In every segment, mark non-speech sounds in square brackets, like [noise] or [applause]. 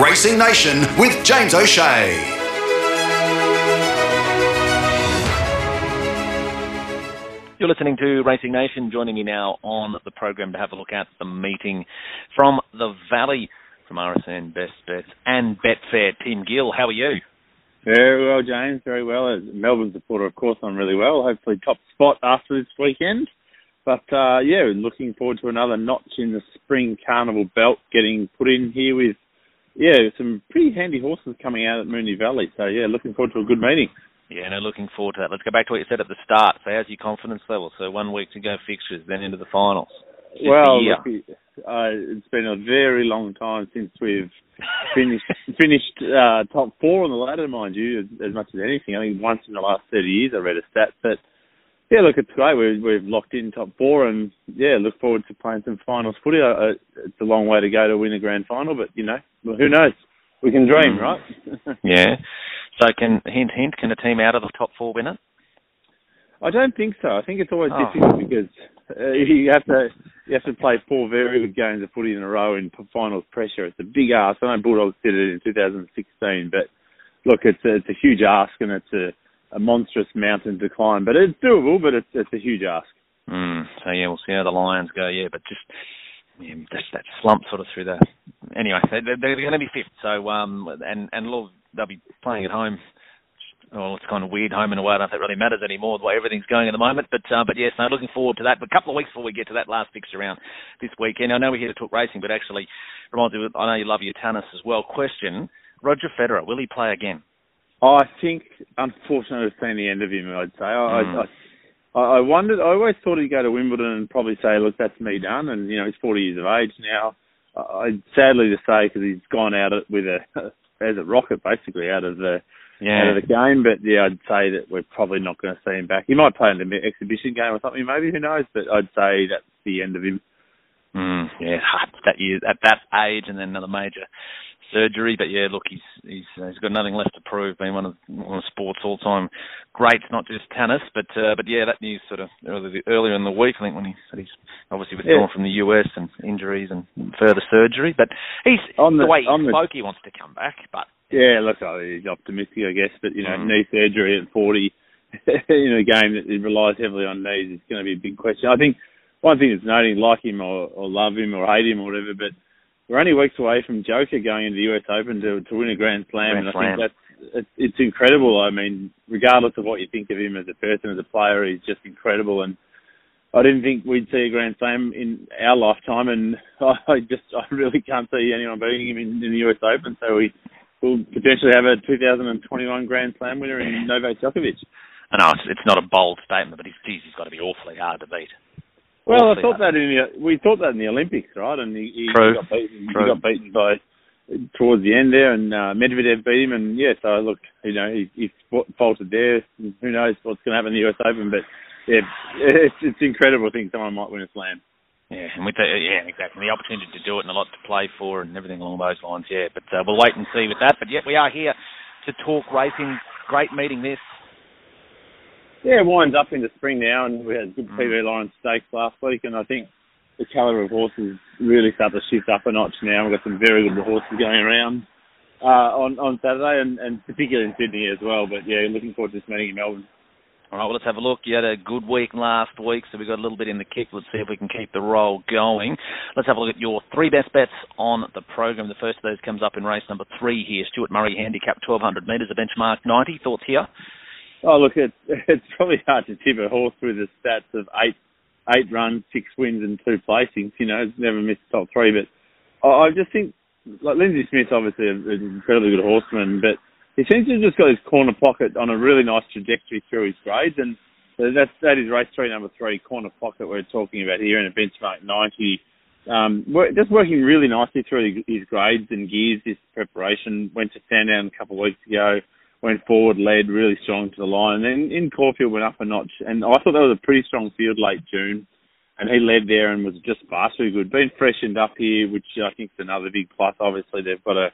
Racing Nation with James O'Shea. You're listening to Racing Nation. Joining me now on the program to have a look at the meeting from the Valley from RSN Best Bets and Betfair. Tim Gill, how are you? Very well, James. Very well. As a Melbourne supporter, of course, I'm really well. Hopefully, top spot after this weekend. But uh, yeah, looking forward to another notch in the spring carnival belt getting put in here with yeah some pretty handy horses coming out at Moonee Valley. So yeah, looking forward to a good meeting. Yeah, no, looking forward to that. Let's go back to what you said at the start. So, how's your confidence level? So, one week to go fixtures, then into the finals. Just well, look, uh, it's been a very long time since we've finished [laughs] finished uh, top four on the ladder, mind you, as, as, much as anything. I think once in the last thirty years I read a stat, but yeah, look, it's great. We've, we've locked in top four, and yeah, look forward to playing some finals footy. Uh, it's a long way to go to win a grand final, but you know, who knows? We can dream, mm. right? [laughs] yeah. So can hint hint can a team out of the top four win it? I don't think so. I think it's always oh. difficult because uh, you have to you have to play four very good games of footy in a row in finals pressure. It's a big ask. I know Bulldogs did it in 2016, but look, it's a, it's a huge ask and it's a, a monstrous mountain to climb. But it's doable, but it's it's a huge ask. Mm, so yeah, we'll see how the Lions go. Yeah, but just yeah, that, that slump sort of through the. Anyway, they're, they're going to be fifth. So um, and and look, they'll be playing at home. Well, it's kind of weird home and away. I don't if that really matters anymore the way everything's going at the moment. But uh, but yes, no, looking forward to that. But a couple of weeks before we get to that last fixture round this weekend. I know we're here to talk racing, but actually reminds me. I know you love your tennis as well. Question: Roger Federer will he play again? I think, unfortunately, we've seen the end of him. I'd say. I, mm. I, I wondered. I always thought he'd go to Wimbledon and probably say, "Look, that's me done." And you know, he's 40 years of age now. I sadly to say because he's gone out with a [laughs] as a rocket basically out of the yeah. out of the game. But yeah, I'd say that we're probably not going to see him back. He might play in the exhibition game or something, maybe who knows? But I'd say that's the end of him. Mm, yeah, [laughs] that year at that age, and then another major surgery. But yeah, look, he's he's he's got nothing left to prove. Being one of one of sports all time greats, not just tennis, but uh, but yeah, that news sort of earlier, earlier in the week. I think when he said he's obviously withdrawn yeah. from the US and injuries and further surgery. But he's on the, the way he spoke, the, he wants to come back. But yeah, look, he's optimistic, I guess. But you know, mm. knee surgery at forty. [laughs] in a game that relies heavily on knees is going to be a big question. I think one thing that's noting, like him or, or love him or hate him or whatever, but we're only weeks away from Joker going into the US Open to to win a Grand Slam, Grand and Slam. I think that's it's, it's incredible. I mean, regardless of what you think of him as a person, as a player, he's just incredible. And I didn't think we'd see a Grand Slam in our lifetime, and [laughs] I just I really can't see anyone beating him in, in the US Open. So we will potentially have a 2021 Grand Slam winner in Novak Djokovic. I know it's, it's not a bold statement, but he's, he's got to be awfully hard to beat. Well, I thought that in the we thought that in the Olympics, right? And he, he, True. got beaten. True. He got beaten by towards the end there, and uh, Medvedev beat him. And yeah, so look, you know, he, he faltered there. Who knows what's going to happen in the US Open? But yeah, [laughs] it's it's incredible. I think someone might win a slam. Yeah, and with the, yeah, exactly. The opportunity to do it and a lot to play for and everything along those lines. Yeah, but uh, we'll wait and see with that. But yet we are here to talk racing. Great meeting this. Yeah, it winds up into spring now, and we had good mm. PB Lawrence stakes last week, and I think the calibre of horses really start to shift up a notch now. We've got some very good horses going around uh, on on Saturday, and, and particularly in Sydney as well. But yeah, looking forward to this meeting in Melbourne. All right, well, let's have a look. You had a good week last week, so we got a little bit in the kick. Let's see if we can keep the roll going. Let's have a look at your three best bets on the program. The first of those comes up in race number three here. Stuart Murray, handicap 1200 metres, a benchmark 90. Thoughts here? Oh, look, it's [laughs] it's probably hard to tip a horse with the stats of eight eight runs, six wins, and two placings. You know, it's never missed top three. But I, just think, like Lindsay Smith's obviously an incredibly good horseman, but he seems to have just got his corner pocket on a really nice trajectory through his grades, and that's that is race three, number three, corner pocket we're talking about here in a benchmark ninety. Um, just working really nicely through his grades and gears. His preparation went to Sandown a couple of weeks ago went forward, led really strong to the line. And then in Caulfield went up a notch. And I thought that was a pretty strong field late June. And he led there and was just vastly good. Been freshened up here, which I think is another big plus. Obviously, they've got a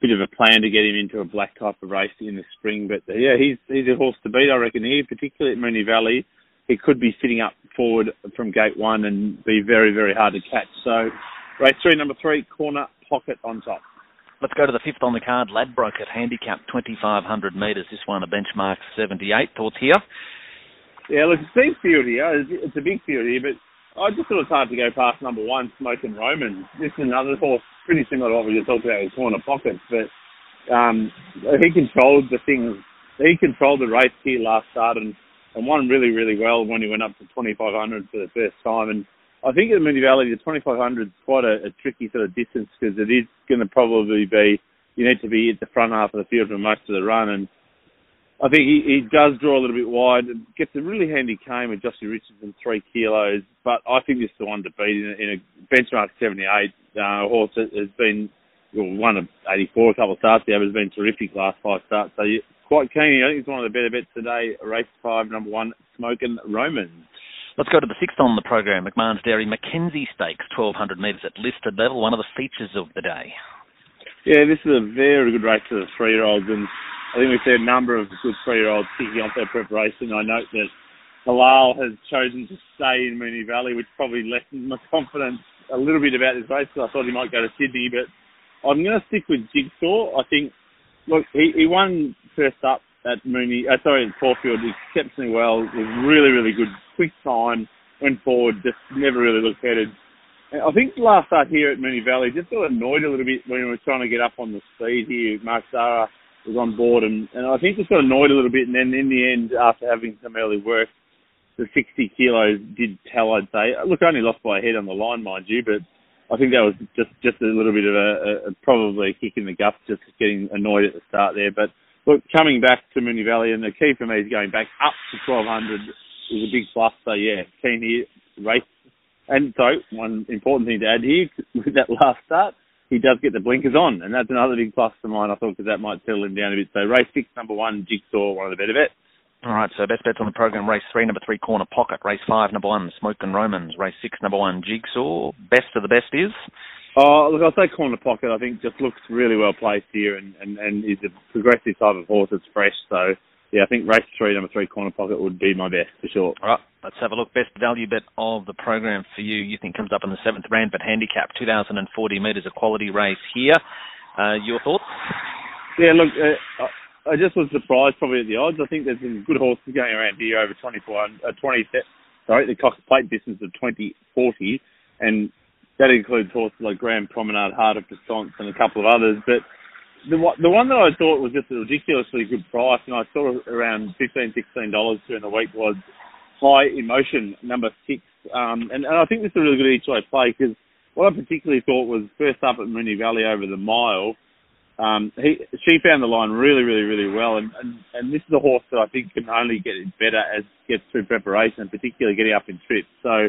bit of a plan to get him into a black type of race in the spring. But yeah, he's he's a horse to beat, I reckon. Here, particularly at Moonee Valley, he could be sitting up forward from gate one and be very very hard to catch. So race three, number three, corner pocket on top. Let's go to the fifth on the card. Ladbroke at handicap 2,500 metres. This one a benchmark 78. Thoughts here? Yeah, look, it's a big field here. It's a big field here, but I just thought it's hard to go past number one, Smoking Roman. This is another horse pretty similar to what we just talked about with Corner Pockets, but um, he controlled the things. He controlled the race here last start and, and won really, really well when he went up to 2,500 for the first time. And I think at Moonee Valley, the 2,500 is quite a, a tricky sort of distance because it is going to probably be, you need to be at the front half of the field for most of the run. And I think he, he does draw a little bit wide. And Gets a really handy claim with Joshy Richardson, three kilos. But I think this is the one to beat in a, in a benchmark 78. Uh, horse has been well, one of 84 a couple of starts there, but has been terrific last five starts. So quite keen. I think it's one of the better bets today. Race five, number one, Smoking Romans. Let's go to the sixth on the program, McMahon's Dairy Mackenzie Stakes, 1200 metres at listed level, one of the features of the day. Yeah, this is a very good race for the three-year-olds, and I think we've seen a number of good three-year-olds kicking off their preparation. I note that Halal has chosen to stay in Moonee Valley, which probably lessened my [laughs] confidence a little bit about this race because I thought he might go to Sydney, but I'm going to stick with Jigsaw. I think, look, he, he won first up at Moonee, uh, sorry, at Caulfield exceptionally well. Was really, really good, quick time, went forward, just never really looked headed. I think last start here at Moonee Valley just got annoyed a little bit when we were trying to get up on the speed here. Mark Zahra was on board, and, and I think just got annoyed a little bit. And then in the end, after having some early work, the 60 kilos did tell. I'd say, look, I only lost by a head on the line, mind you, but I think that was just just a little bit of a, a probably a kick in the guts, just getting annoyed at the start there. But look, coming back to Moonee Valley, and the key for me is going back up to 1200 is a big plus. So yeah, keen here race. And so one important thing to add here [laughs] with that last start, he does get the blinkers on, and that's another big plus for mine. I thought because that might settle him down a bit. So race six, number one, Jigsaw, one of the better bets. All right, so best bets on the program: race three, number three, Corner Pocket; race five, number one, Smoking Romans; race six, number one, Jigsaw. Best of the best is. Oh, look, I'll say Corner Pocket. I think just looks really well placed here, and and and is a progressive type of horse. It's fresh, so yeah, I think race three, number three, Corner Pocket would be my best for sure. All right, let's have a look. Best value bet of the program for you. You think comes up in the seventh round, but handicap, 2,040 metres, a quality race here. Uh, your thoughts? Yeah, look, uh, I just was surprised probably at the odds. I think there's some good horses going around here over 24, uh, 20, sorry, the Cox Plate distance of 2040, and that includes horses like Grand Promenade, Heart of Passance, and a couple of others. But the the one that I thought was just a ridiculously good price, and I saw around fifteen, sixteen dollars during the week was High Emotion number six, um, and, and I think this is a really good each way play because what I particularly thought was first up at Moonee Valley over the mile. Um, he she found the line really, really, really well, and, and and this is a horse that I think can only get better as gets through preparation, particularly getting up in trips. So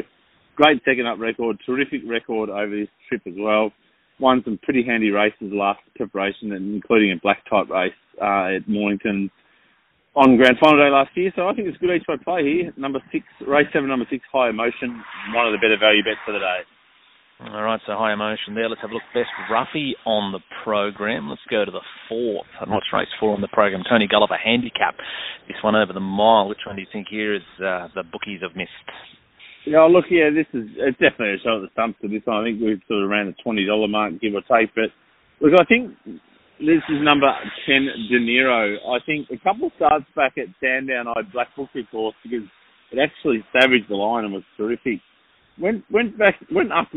great second up record, terrific record over this trip as well. Won some pretty handy races last preparation, and including a black type race uh, at Mornington on Grand Final day last year. So I think it's a good each way play here. Number six, race seven, number six, High Emotion, one of the better value bets for the day. All right, so high emotion there. Let's have a look. Best roughy on the program. Let's go to the fourth. And what's race four on the program? Tony Gulliver handicap. This one over the mile. Which one do you think here is uh, the bookies have missed? Yeah, look, yeah, this is it's definitely a shot at the stumps for this one. I think we've sort of around the twenty dollar mark, give or take. But look, I think this is number ten, De Niro. I think a couple of starts back at Sandown, I black booked it course because it actually savaged the line and was terrific. Went went back, went up,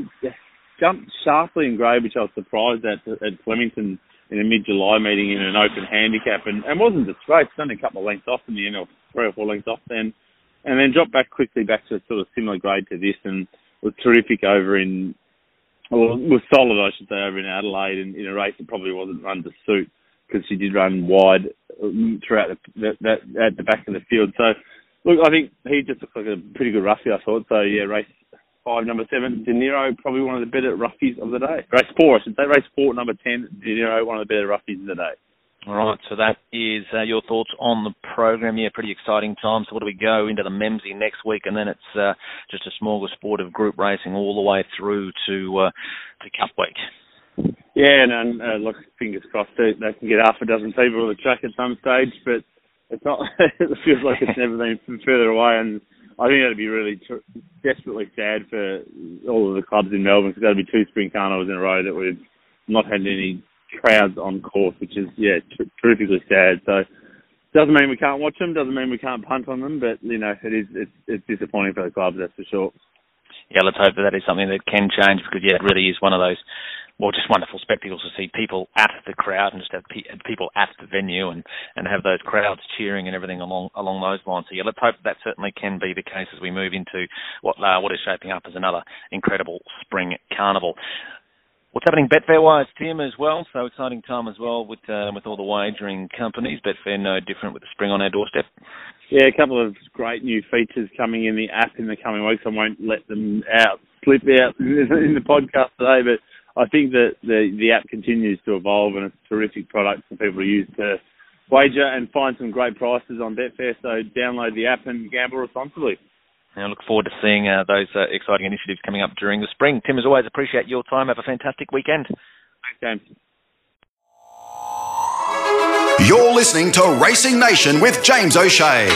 jumped sharply in grade, which I was surprised at at Flemington in a mid July meeting in an open handicap, and, and wasn't disgraced. Only a couple of lengths off in the end, or three or four lengths off then and then dropped back quickly back to a sort of similar grade to this, and was terrific over in, well, was solid, I should say, over in Adelaide, and in a race that probably wasn't run to suit because she did run wide um, throughout the, that, that at the back of the field. So, look, I think he just looked like a pretty good roughie. I thought so. Yeah, race five, number seven, De Niro, probably one of the better roughies of the day. Race four, I should say. Race four, number ten, De Niro, one of the better roughies of the day. All right, so that is uh, your thoughts on the program. Yeah, pretty exciting time. So, what do we go into the Memsie next week, and then it's uh, just a smorgasbord of group racing all the way through to uh, to Cup Week. Yeah, and, and uh, look, fingers crossed they, they can get half a dozen people on the track at some stage, but it's not. [laughs] it feels like it's never been further away, and I think that'd be really tr- desperately sad for all of the clubs in Melbourne because that'd be two spring carnivals in a row that we've not had any crowds on course, which is yeah t- terrifically sad. So doesn't mean we can't watch them, doesn't mean we can't punt on them, but you know it is it's, it's disappointing for the club, that's for sure. Yeah, let's hope that that is something that can change because yeah, it really is one of those well, just wonderful spectacles to see people at the crowd and just have pe- people at the venue and, and have those crowds cheering and everything along along those lines. So yeah, let's hope that certainly can be the case as we move into what uh, what is shaping up as another incredible spring carnival. What's happening Betfair wise, Tim, as well? So exciting time as well with uh, with all the wagering companies. Betfair no different with the spring on our doorstep. Yeah, a couple of great new features coming in the app in the coming weeks. I won't let them out slip out [laughs] in the podcast today, but I think that the the app continues to evolve and it's a terrific product for people to use to wager and find some great prices on Betfair. So download the app and gamble responsibly. And I look forward to seeing uh, those uh, exciting initiatives coming up during the spring. Tim, as always, appreciate your time. Have a fantastic weekend. Thanks, James. You're listening to Racing Nation with James O'Shea.